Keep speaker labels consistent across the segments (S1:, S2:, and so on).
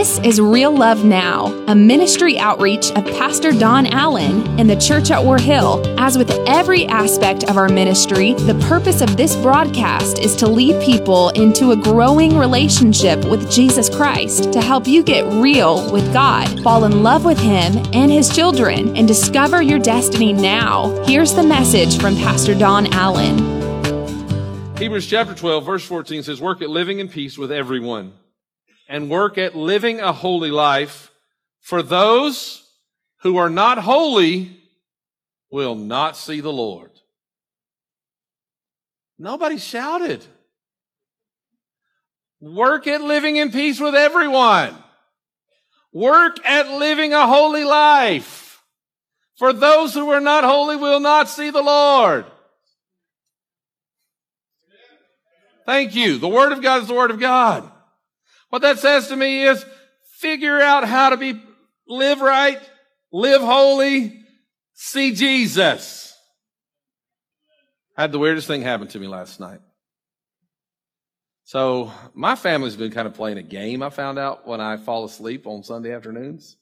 S1: This is Real Love Now, a ministry outreach of Pastor Don Allen in the church at War Hill. As with every aspect of our ministry, the purpose of this broadcast is to lead people into a growing relationship with Jesus Christ to help you get real with God, fall in love with Him and His children, and discover your destiny now. Here's the message from Pastor Don Allen.
S2: Hebrews chapter 12, verse 14 says, Work at living in peace with everyone and work at living a holy life, for those who are not holy will not see the Lord. Nobody shouted. Work at living in peace with everyone. Work at living a holy life. For those who are not holy will not see the Lord. Thank you. The Word of God is the Word of God. What that says to me is figure out how to be, live right, live holy, see Jesus. I had the weirdest thing happen to me last night. So my family's been kind of playing a game I found out when I fall asleep on Sunday afternoons.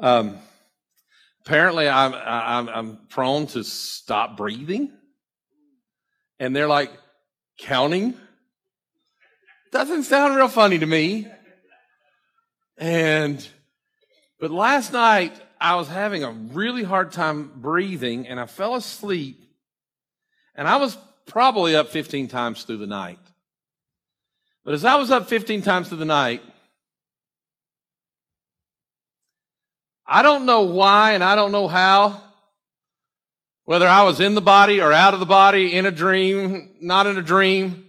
S2: Um, apparently I'm, I'm, I'm prone to stop breathing. And they're like counting doesn't sound real funny to me. And, but last night I was having a really hard time breathing and I fell asleep and I was probably up 15 times through the night. But as I was up 15 times through the night, I don't know why and I don't know how, whether I was in the body or out of the body, in a dream, not in a dream,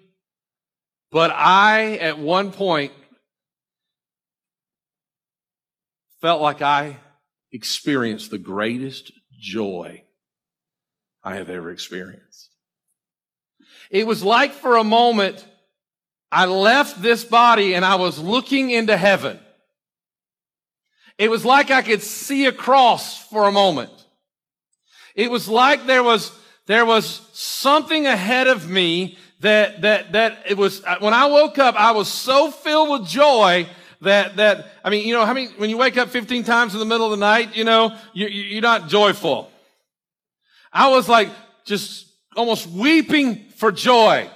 S2: but I, at one point, felt like I experienced the greatest joy I have ever experienced. It was like for a moment, I left this body and I was looking into heaven. It was like I could see across for a moment. It was like there was, there was something ahead of me that, that, that it was, uh, when I woke up, I was so filled with joy that, that, I mean, you know, how many, when you wake up 15 times in the middle of the night, you know, you, you're not joyful. I was like just almost weeping for joy.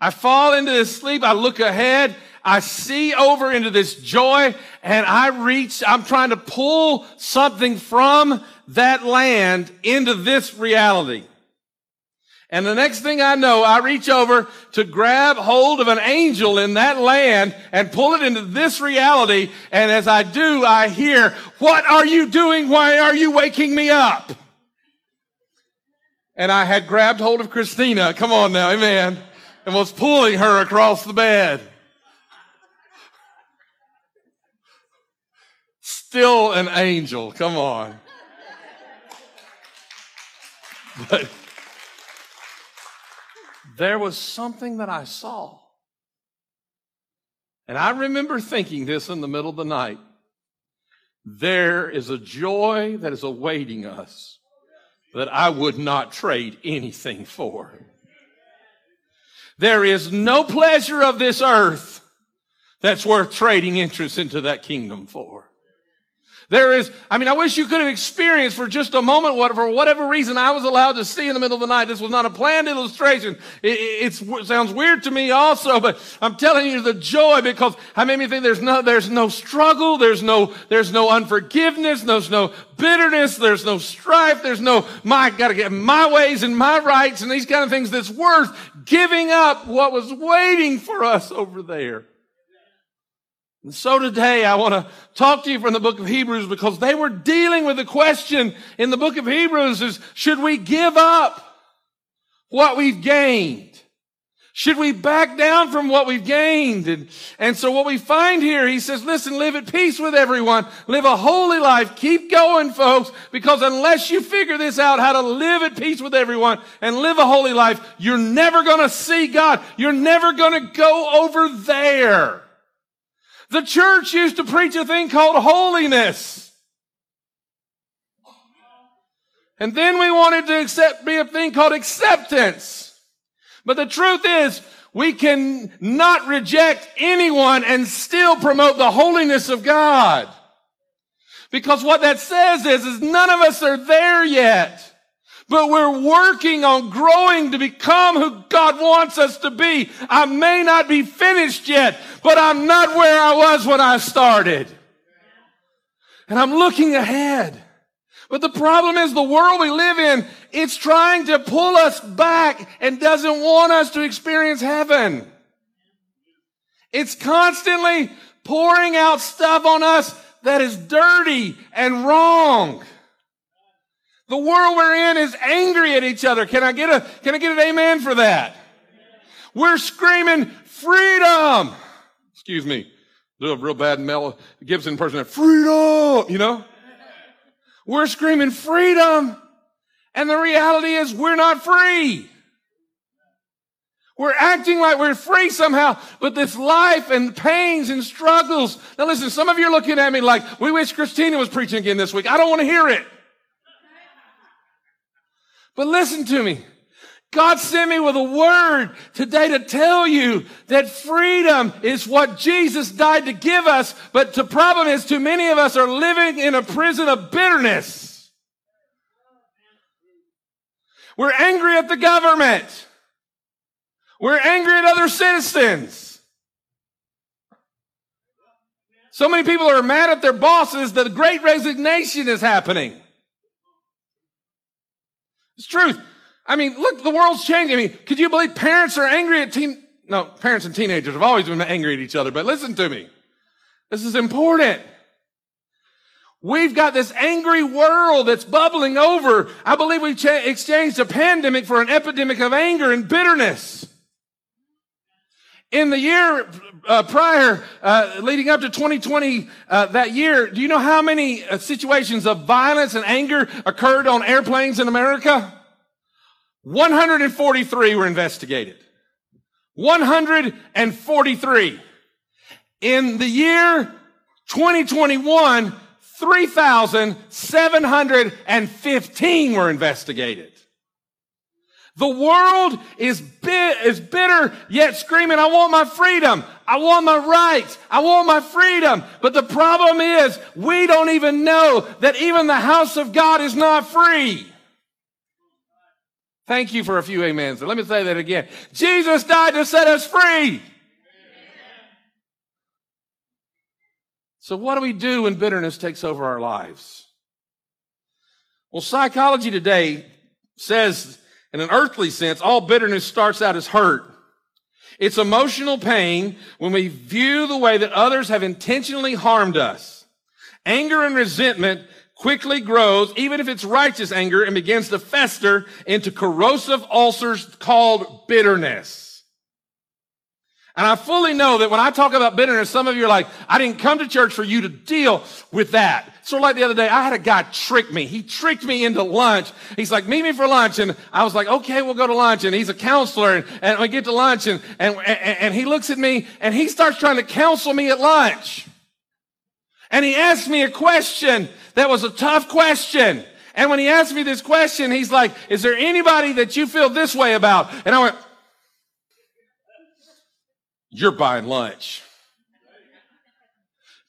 S2: I fall into this sleep. I look ahead. I see over into this joy and I reach, I'm trying to pull something from that land into this reality. And the next thing I know, I reach over to grab hold of an angel in that land and pull it into this reality. And as I do, I hear, what are you doing? Why are you waking me up? And I had grabbed hold of Christina. Come on now. Amen. And was pulling her across the bed. Still an angel. Come on. But there was something that I saw. And I remember thinking this in the middle of the night. There is a joy that is awaiting us that I would not trade anything for. There is no pleasure of this earth that's worth trading interest into that kingdom for. There is, I mean, I wish you could have experienced for just a moment what, for whatever reason I was allowed to see in the middle of the night. This was not a planned illustration. It, it sounds weird to me also, but I'm telling you the joy because I made me think there's no, there's no struggle. There's no, there's no unforgiveness. There's no bitterness. There's no strife. There's no, my, gotta get my ways and my rights and these kind of things that's worth giving up what was waiting for us over there. And so today I want to talk to you from the book of Hebrews because they were dealing with the question in the book of Hebrews is, should we give up what we've gained? Should we back down from what we've gained? And, and so what we find here, he says, listen, live at peace with everyone. Live a holy life. Keep going, folks, because unless you figure this out, how to live at peace with everyone and live a holy life, you're never going to see God. You're never going to go over there. The church used to preach a thing called holiness. And then we wanted to accept, be a thing called acceptance. But the truth is, We can not reject anyone and still promote the holiness of God. Because what that says is, is none of us are there yet. But we're working on growing to become who God wants us to be. I may not be finished yet, but I'm not where I was when I started. And I'm looking ahead. But the problem is the world we live in, it's trying to pull us back and doesn't want us to experience heaven. It's constantly pouring out stuff on us that is dirty and wrong. The world we're in is angry at each other. Can I get a, can I get an amen for that? We're screaming freedom. Excuse me. Do a real bad Mel Gibson person. Freedom, you know? We're screaming freedom. And the reality is we're not free. We're acting like we're free somehow, but this life and pains and struggles. Now listen, some of you are looking at me like, we wish Christina was preaching again this week. I don't want to hear it. But listen to me. God sent me with a word today to tell you that freedom is what Jesus died to give us. But the problem is too many of us are living in a prison of bitterness. We're angry at the government. We're angry at other citizens. So many people are mad at their bosses that the great resignation is happening. It's truth. I mean, look, the world's changing. I mean, could you believe parents are angry at teen, no, parents and teenagers have always been angry at each other, but listen to me. This is important. We've got this angry world that's bubbling over. I believe we've cha- exchanged a pandemic for an epidemic of anger and bitterness. In the year uh, prior, uh, leading up to 2020, uh, that year, do you know how many uh, situations of violence and anger occurred on airplanes in America? 143 were investigated. 143. In the year 2021, 3,715 were investigated. The world is, bit, is bitter yet screaming, I want my freedom. I want my rights. I want my freedom. But the problem is we don't even know that even the house of God is not free. Thank you for a few amens. Let me say that again. Jesus died to set us free. So what do we do when bitterness takes over our lives? Well, psychology today says in an earthly sense, all bitterness starts out as hurt. It's emotional pain when we view the way that others have intentionally harmed us. Anger and resentment quickly grows, even if it's righteous anger, and begins to fester into corrosive ulcers called bitterness. And I fully know that when I talk about bitterness, some of you are like, I didn't come to church for you to deal with that. Of like the other day, I had a guy trick me. He tricked me into lunch. He's like, meet me for lunch. And I was like, okay, we'll go to lunch. And he's a counselor. And, and we get to lunch and, and, and he looks at me and he starts trying to counsel me at lunch. And he asked me a question that was a tough question. And when he asked me this question, he's like, is there anybody that you feel this way about? And I went, you're buying lunch.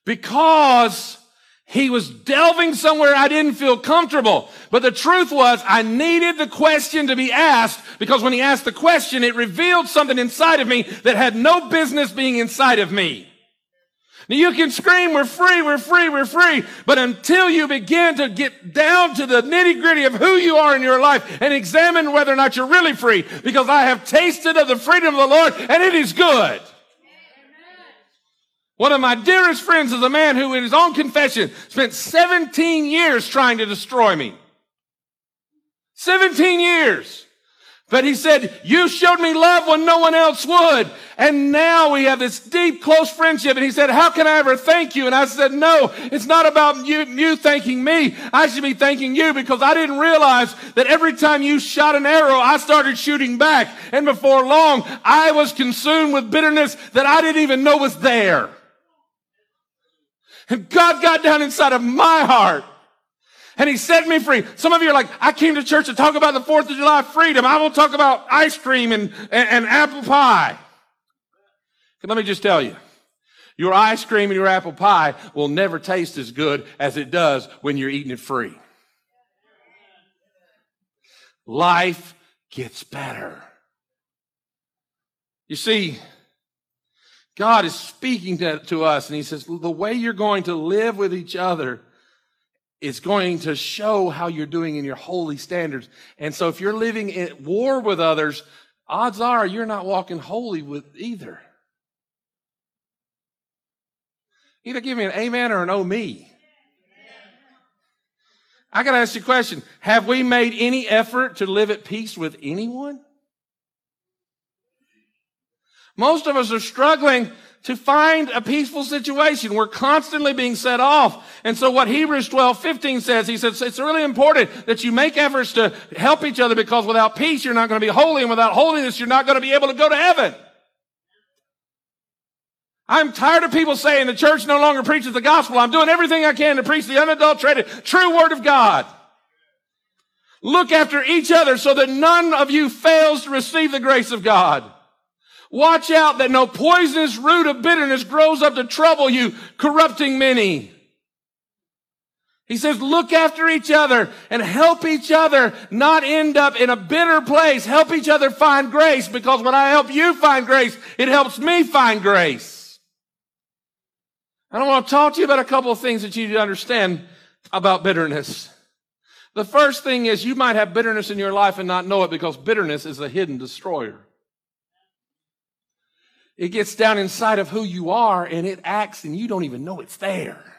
S2: Because he was delving somewhere I didn't feel comfortable. But the truth was I needed the question to be asked because when he asked the question, it revealed something inside of me that had no business being inside of me. Now you can scream, we're free, we're free, we're free. But until you begin to get down to the nitty gritty of who you are in your life and examine whether or not you're really free, because I have tasted of the freedom of the Lord and it is good. One of my dearest friends is a man who, in his own confession, spent 17 years trying to destroy me. 17 years. But he said, you showed me love when no one else would. And now we have this deep, close friendship. And he said, how can I ever thank you? And I said, no, it's not about you, you thanking me. I should be thanking you because I didn't realize that every time you shot an arrow, I started shooting back. And before long, I was consumed with bitterness that I didn't even know was there. And God got down inside of my heart and he set me free. Some of you are like, I came to church to talk about the 4th of July freedom. I won't talk about ice cream and, and, and apple pie. Let me just tell you. Your ice cream and your apple pie will never taste as good as it does when you're eating it free. Life gets better. You see, God is speaking to, to, us and he says, the way you're going to live with each other is going to show how you're doing in your holy standards. And so if you're living at war with others, odds are you're not walking holy with either. Either give me an amen or an oh me. I got to ask you a question. Have we made any effort to live at peace with anyone? Most of us are struggling to find a peaceful situation. We're constantly being set off. And so what Hebrews 12, 15 says, he says, it's really important that you make efforts to help each other because without peace, you're not going to be holy. And without holiness, you're not going to be able to go to heaven. I'm tired of people saying the church no longer preaches the gospel. I'm doing everything I can to preach the unadulterated, true word of God. Look after each other so that none of you fails to receive the grace of God. Watch out that no poisonous root of bitterness grows up to trouble you, corrupting many. He says, look after each other and help each other not end up in a bitter place. Help each other find grace because when I help you find grace, it helps me find grace. I don't want to talk to you about a couple of things that you need to understand about bitterness. The first thing is you might have bitterness in your life and not know it because bitterness is a hidden destroyer. It gets down inside of who you are and it acts and you don't even know it's there.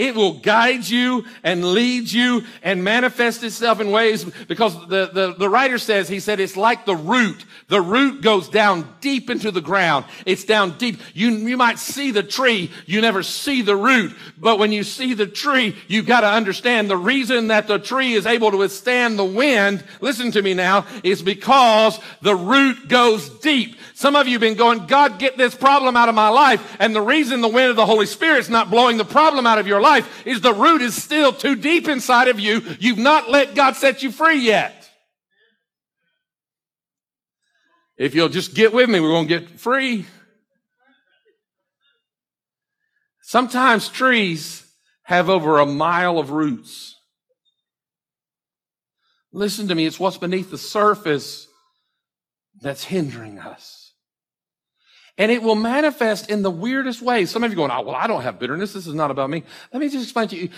S2: It will guide you and lead you and manifest itself in ways because the, the, the writer says, he said, it's like the root. The root goes down deep into the ground. It's down deep. You, you might see the tree. You never see the root. But when you see the tree, you've got to understand the reason that the tree is able to withstand the wind, listen to me now, is because the root goes deep. Some of you have been going, God, get this problem out of my life. And the reason the wind of the Holy Spirit is not blowing the problem out of your life is the root is still too deep inside of you. You've not let God set you free yet. If you'll just get with me, we're going to get free. Sometimes trees have over a mile of roots. Listen to me, it's what's beneath the surface that's hindering us. And it will manifest in the weirdest ways. Some of you going, oh, well, I don't have bitterness. This is not about me. Let me just explain to you.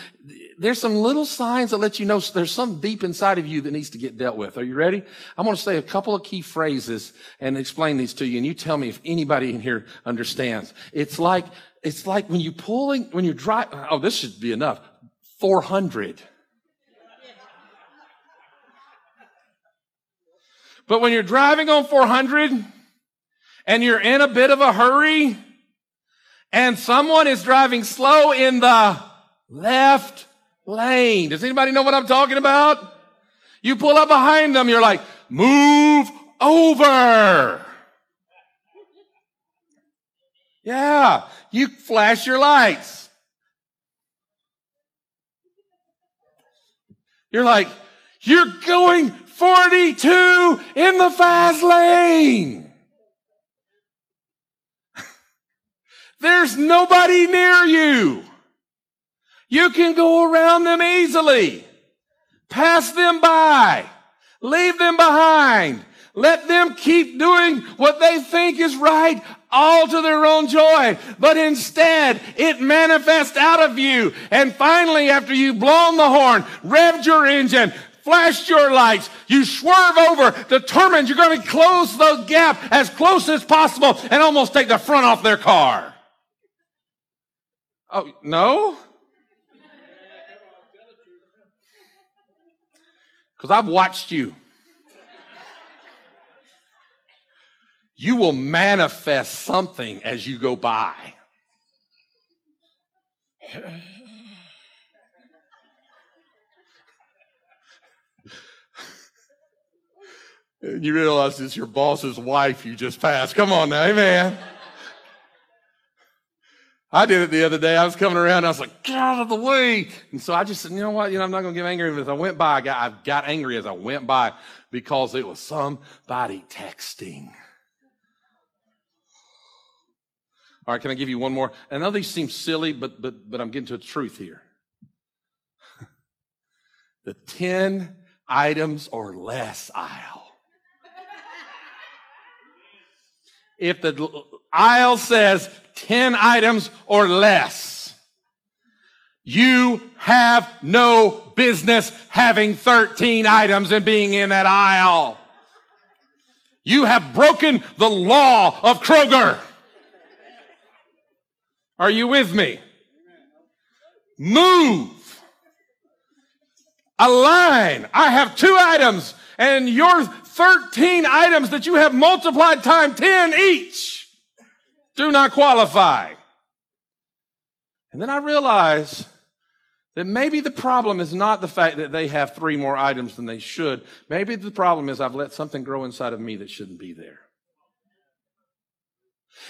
S2: There's some little signs that let you know there's some deep inside of you that needs to get dealt with. Are you ready? I'm going to say a couple of key phrases and explain these to you. And you tell me if anybody in here understands. It's like, it's like when you pulling, when you're driving, oh, this should be enough. 400. But when you're driving on 400, and you're in a bit of a hurry and someone is driving slow in the left lane. Does anybody know what I'm talking about? You pull up behind them, you're like, move over. Yeah, you flash your lights. You're like, you're going 42 in the fast lane. There's nobody near you. You can go around them easily. Pass them by. Leave them behind. Let them keep doing what they think is right, all to their own joy. But instead, it manifests out of you. And finally, after you've blown the horn, revved your engine, flashed your lights, you swerve over, determined you're going to close the gap as close as possible and almost take the front off their car. Oh, no? Because I've watched you. You will manifest something as you go by. you realize it's your boss's wife you just passed. Come on now, amen. I did it the other day. I was coming around. I was like, get out of the way. And so I just said, you know what? You know, I'm not going to get angry. As I went by, I got, I got angry as I went by because it was somebody texting. All right, can I give you one more? I know these seem silly, but, but, but I'm getting to the truth here. the 10 items or less aisle. if the aisle says 10 items or less, you have no business having 13 items and being in that aisle. You have broken the law of Kroger. Are you with me? Move. Align. I have two items and your 13 items that you have multiplied time 10 each do not qualify. And then I realize that maybe the problem is not the fact that they have three more items than they should. Maybe the problem is I've let something grow inside of me that shouldn't be there.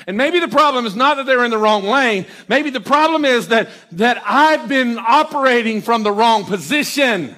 S2: And maybe the problem is not that they're in the wrong lane. Maybe the problem is that, that I've been operating from the wrong position.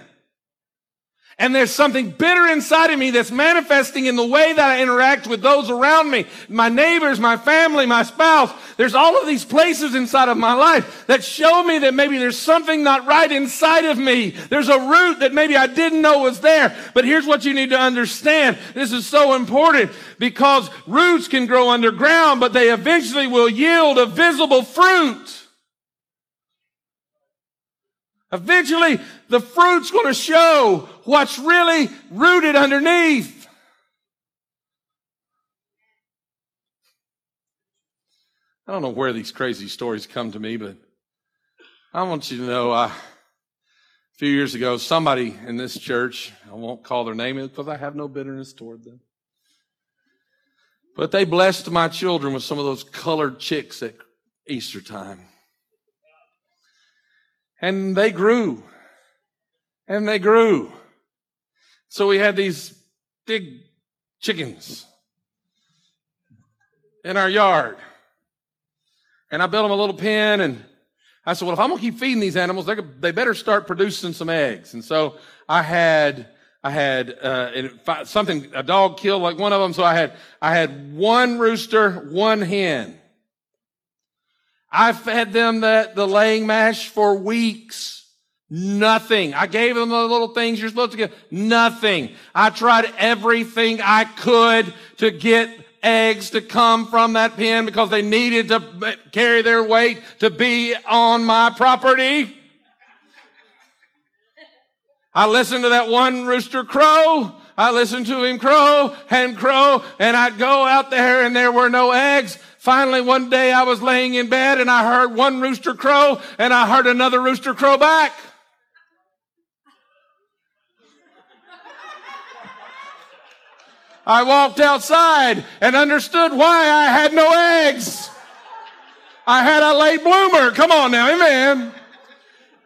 S2: And there's something bitter inside of me that's manifesting in the way that I interact with those around me. My neighbors, my family, my spouse. There's all of these places inside of my life that show me that maybe there's something not right inside of me. There's a root that maybe I didn't know was there. But here's what you need to understand. This is so important because roots can grow underground, but they eventually will yield a visible fruit. Eventually, the fruit's going to show what's really rooted underneath. I don't know where these crazy stories come to me, but I want you to know uh, a few years ago, somebody in this church, I won't call their name because I have no bitterness toward them, but they blessed my children with some of those colored chicks at Easter time. And they grew. And they grew. So we had these big chickens in our yard. And I built them a little pen and I said, well, if I'm going to keep feeding these animals, they better start producing some eggs. And so I had, I had, uh, something, a dog killed like one of them. So I had, I had one rooster, one hen. I fed them the, the laying mash for weeks. Nothing. I gave them the little things you're supposed to get. Nothing. I tried everything I could to get eggs to come from that pen because they needed to carry their weight to be on my property. I listened to that one rooster crow. I listened to him crow and crow and I'd go out there and there were no eggs. Finally, one day I was laying in bed and I heard one rooster crow and I heard another rooster crow back. I walked outside and understood why I had no eggs. I had a late bloomer. Come on now, amen.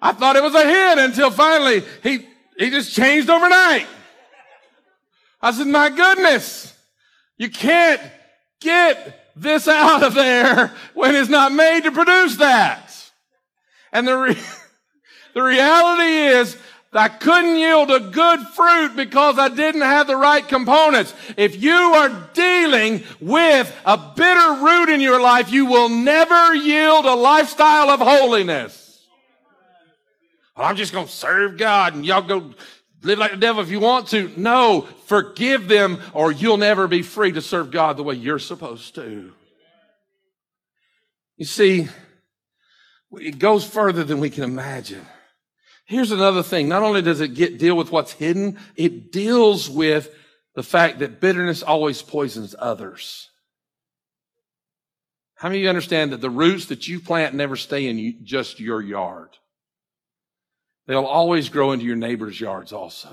S2: I thought it was a hen until finally he, he just changed overnight. I said, my goodness, you can't get this out of there when it's not made to produce that. And the, re- the reality is I couldn't yield a good fruit because I didn't have the right components. If you are dealing with a bitter root in your life, you will never yield a lifestyle of holiness. Well, I'm just going to serve God and y'all go live like the devil if you want to. No, forgive them or you'll never be free to serve God the way you're supposed to. You see, it goes further than we can imagine. Here's another thing. Not only does it get, deal with what's hidden, it deals with the fact that bitterness always poisons others. How many of you understand that the roots that you plant never stay in just your yard? They'll always grow into your neighbor's yards also.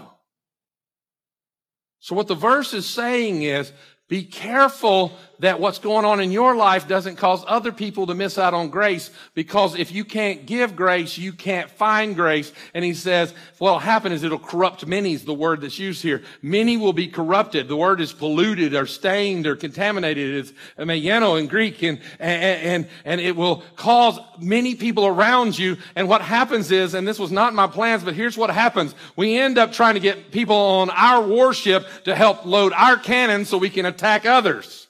S2: So what the verse is saying is be careful that what's going on in your life doesn't cause other people to miss out on grace because if you can't give grace, you can't find grace. And he says, what'll happen is it'll corrupt many is the word that's used here. Many will be corrupted. The word is polluted or stained or contaminated. It's miaino in Greek and, and, and, and it will cause many people around you. And what happens is, and this was not my plans, but here's what happens. We end up trying to get people on our warship to help load our cannons so we can attack others.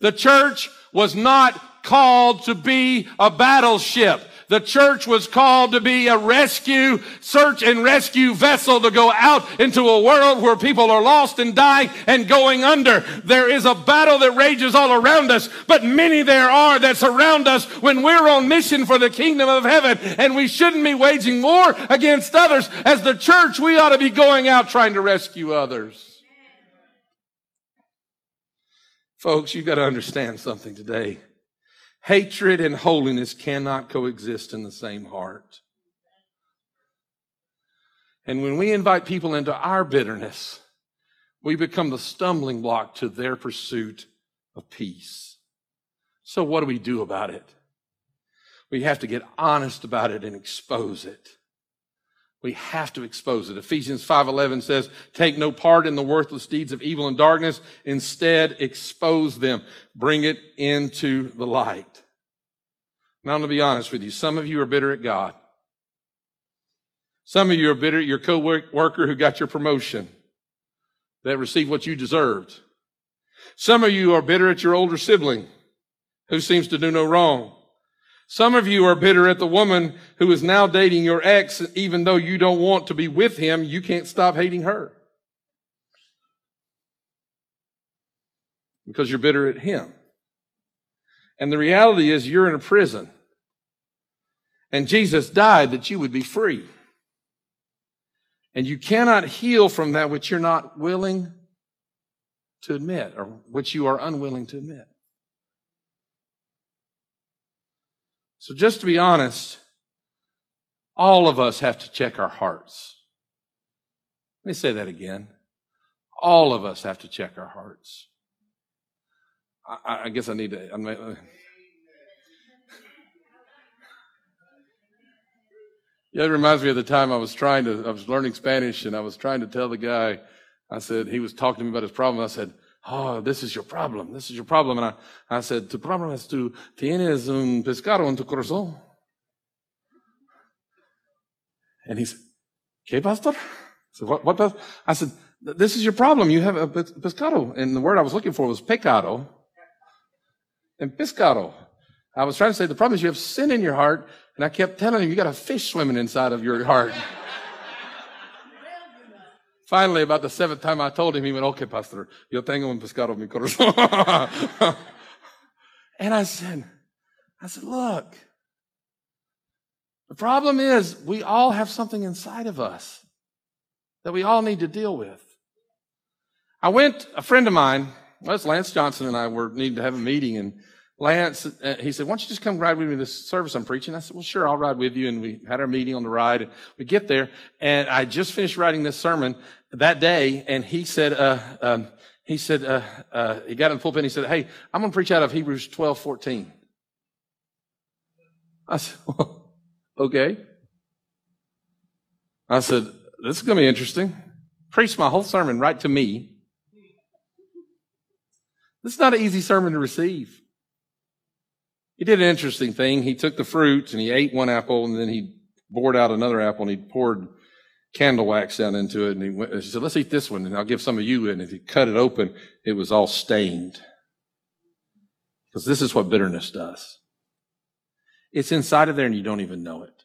S2: The church was not called to be a battleship. The church was called to be a rescue, search and rescue vessel to go out into a world where people are lost and dying and going under. There is a battle that rages all around us, but many there are that surround us when we're on mission for the kingdom of heaven and we shouldn't be waging war against others. As the church, we ought to be going out trying to rescue others. Folks, you've got to understand something today. Hatred and holiness cannot coexist in the same heart. And when we invite people into our bitterness, we become the stumbling block to their pursuit of peace. So what do we do about it? We have to get honest about it and expose it. We have to expose it. Ephesians 5:11 says, "Take no part in the worthless deeds of evil and darkness, instead expose them, bring it into the light." Now I'm going to be honest with you. Some of you are bitter at God. Some of you are bitter at your co-worker who got your promotion, that received what you deserved. Some of you are bitter at your older sibling who seems to do no wrong. Some of you are bitter at the woman who is now dating your ex, even though you don't want to be with him, you can't stop hating her. Because you're bitter at him. And the reality is you're in a prison. And Jesus died that you would be free. And you cannot heal from that which you're not willing to admit or which you are unwilling to admit. So just to be honest, all of us have to check our hearts. Let me say that again. All of us have to check our hearts. I, I guess I need to. I'm, uh, yeah, it reminds me of the time I was trying to. I was learning Spanish, and I was trying to tell the guy. I said he was talking to me about his problem. I said, Oh, this is your problem. This is your problem. And I, I said, tu problem es tu tienes un pescado en tu corazón. And he said, ¿Qué, pastor? I said, what, what? I said, this is your problem. You have a pescado. And the word I was looking for was pecado. And pescado. I was trying to say the problem is you have sin in your heart. And I kept telling him, you got a fish swimming inside of your heart. Finally, about the seventh time I told him, he went, okay, pastor, yo tengo un pescado en mi corazón. and I said, I said, look, the problem is we all have something inside of us that we all need to deal with. I went, a friend of mine, well, it's Lance Johnson and I were needing to have a meeting and Lance, uh, he said, why don't you just come ride with me to this service I'm preaching? I said, well, sure, I'll ride with you. And we had our meeting on the ride. And we get there and I just finished writing this sermon that day. And he said, uh, um, he said, uh, uh, he got in the pulpit and he said, Hey, I'm going to preach out of Hebrews 12, 14. I said, well, okay. I said, this is going to be interesting. Preach my whole sermon right to me. This is not an easy sermon to receive. He did an interesting thing. He took the fruit and he ate one apple and then he bored out another apple and he poured candle wax down into it. And he, went, he said, let's eat this one and I'll give some of you. And if he cut it open, it was all stained. Because this is what bitterness does. It's inside of there and you don't even know it.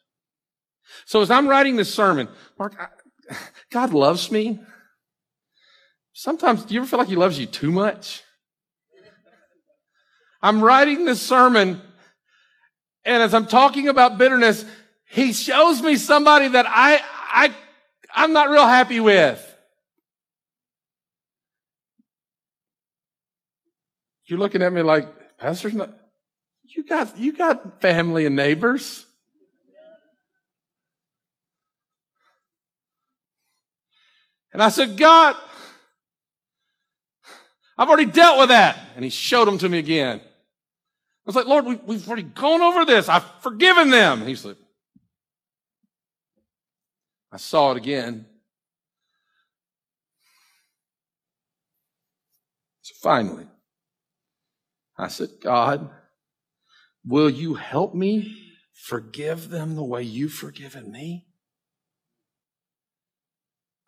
S2: So as I'm writing this sermon, Mark, I, God loves me. Sometimes, do you ever feel like he loves you too much? I'm writing this sermon, and as I'm talking about bitterness, he shows me somebody that I, I, I'm not real happy with. You're looking at me like, Pastor's not, you got, you got family and neighbors. And I said, God, I've already dealt with that. And he showed them to me again. I was like, Lord, we, we've already gone over this. I've forgiven them. He's like, I saw it again. So finally, I said, God, will you help me forgive them the way you've forgiven me?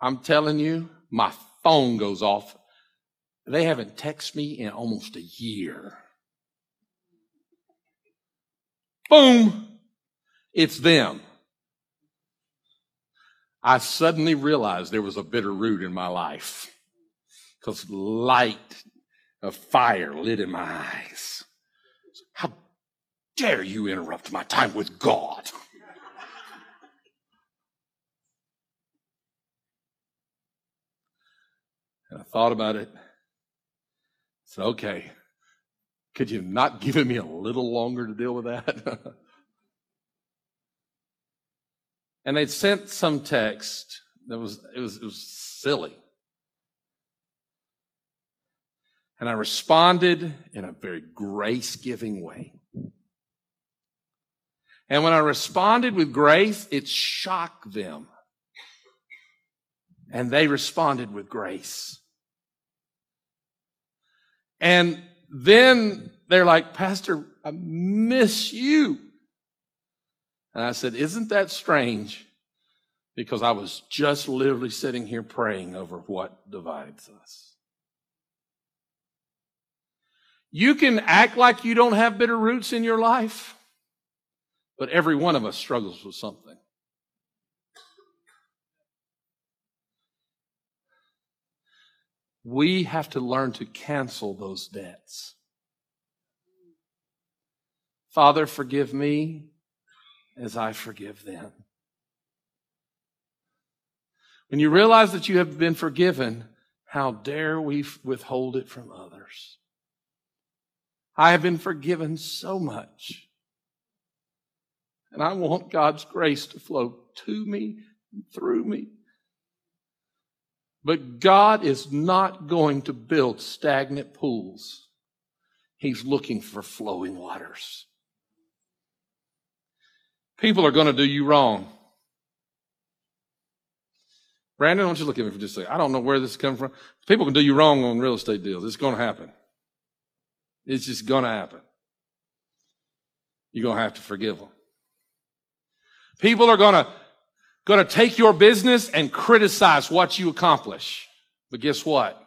S2: I'm telling you, my phone goes off They haven't texted me in almost a year. Boom. It's them. I suddenly realized there was a bitter root in my life because light of fire lit in my eyes. How dare you interrupt my time with God? And I thought about it. I said, okay, could you not give me a little longer to deal with that? and they'd sent some text that was it was it was silly. And I responded in a very grace giving way. And when I responded with grace, it shocked them. And they responded with grace. And then they're like, Pastor, I miss you. And I said, Isn't that strange? Because I was just literally sitting here praying over what divides us. You can act like you don't have bitter roots in your life, but every one of us struggles with something. We have to learn to cancel those debts. Father, forgive me as I forgive them. When you realize that you have been forgiven, how dare we withhold it from others? I have been forgiven so much. And I want God's grace to flow to me and through me. But God is not going to build stagnant pools. He's looking for flowing waters. People are going to do you wrong. Brandon, don't you look at me for just a second? I don't know where this is coming from. People can do you wrong on real estate deals. It's going to happen. It's just going to happen. You're going to have to forgive them. People are going to going to take your business and criticize what you accomplish. But guess what?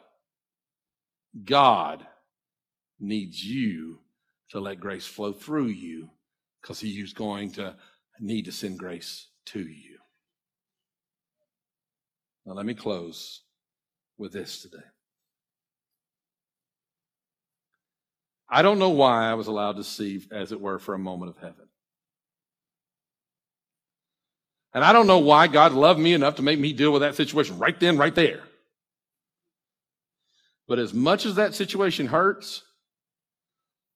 S2: God needs you to let grace flow through you because he's going to need to send grace to you. Now, let me close with this today. I don't know why I was allowed to see, as it were, for a moment of heaven. And I don't know why God loved me enough to make me deal with that situation right then, right there. But as much as that situation hurts,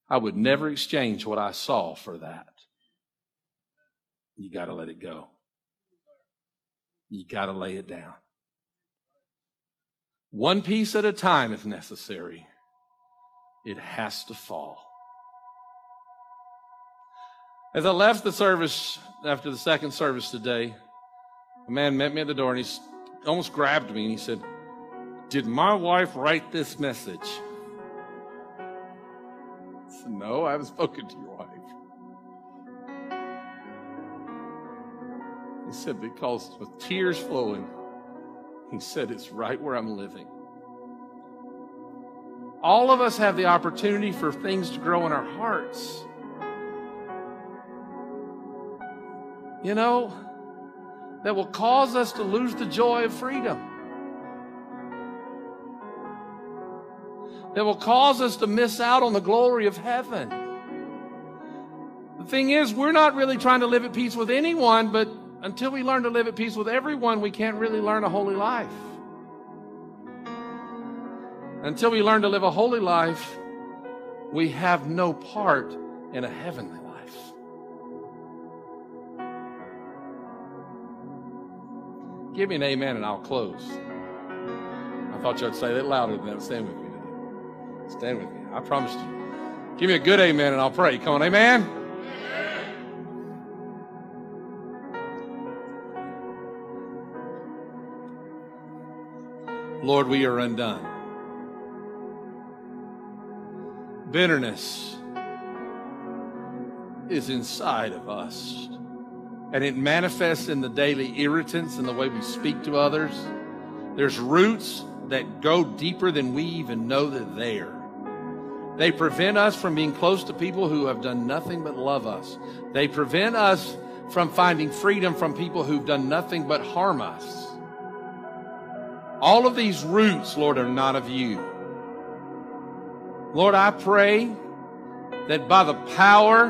S2: I would never exchange what I saw for that. You got to let it go. You got to lay it down. One piece at a time, if necessary. It has to fall. As I left the service after the second service today, a man met me at the door and he almost grabbed me and he said, Did my wife write this message? I said, No, I haven't spoken to your wife. He said, Because with tears flowing, he said, It's right where I'm living. All of us have the opportunity for things to grow in our hearts. You know, that will cause us to lose the joy of freedom. That will cause us to miss out on the glory of heaven. The thing is, we're not really trying to live at peace with anyone, but until we learn to live at peace with everyone, we can't really learn a holy life. Until we learn to live a holy life, we have no part in a heavenly Give me an amen and I'll close. I thought you would say that louder than that. Stand with me today. Stand with me. I promised you. Give me a good amen and I'll pray. Come on, amen. Lord, we are undone. Bitterness is inside of us and it manifests in the daily irritants and the way we speak to others. There's roots that go deeper than we even know that they're. there. They prevent us from being close to people who have done nothing but love us. They prevent us from finding freedom from people who've done nothing but harm us. All of these roots, Lord, are not of you. Lord, I pray that by the power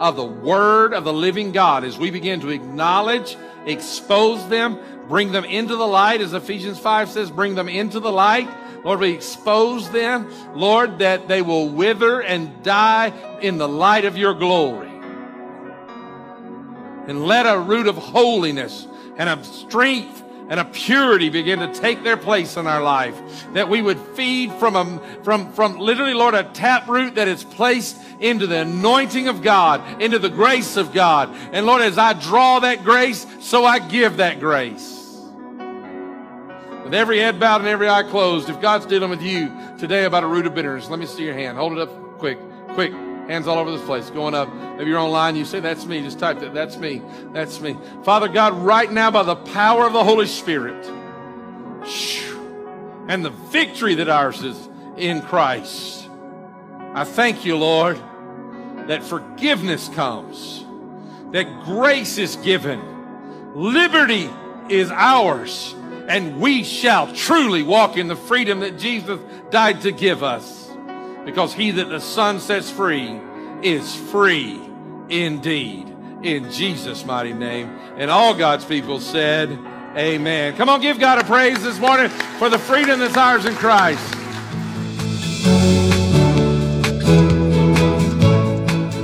S2: of the Word of the living God, as we begin to acknowledge, expose them, bring them into the light, as Ephesians 5 says, bring them into the light. Lord, we expose them, Lord, that they will wither and die in the light of your glory. And let a root of holiness and of strength and a purity begin to take their place in our life. That we would feed from a, from, from literally, Lord, a taproot that is placed into the anointing of God, into the grace of God. And Lord, as I draw that grace, so I give that grace. With every head bowed and every eye closed, if God's dealing with you today about a root of bitterness, let me see your hand. Hold it up quick, quick. Hands all over this place, going up. Maybe you're online, you say, That's me. Just type that. That's me. That's me. Father God, right now, by the power of the Holy Spirit and the victory that ours is in Christ, I thank you, Lord, that forgiveness comes, that grace is given, liberty is ours, and we shall truly walk in the freedom that Jesus died to give us because he that the Son sets free is free indeed. In Jesus' mighty name. And all God's people said, Amen. Come on, give God a praise this morning for the freedom that's ours in Christ.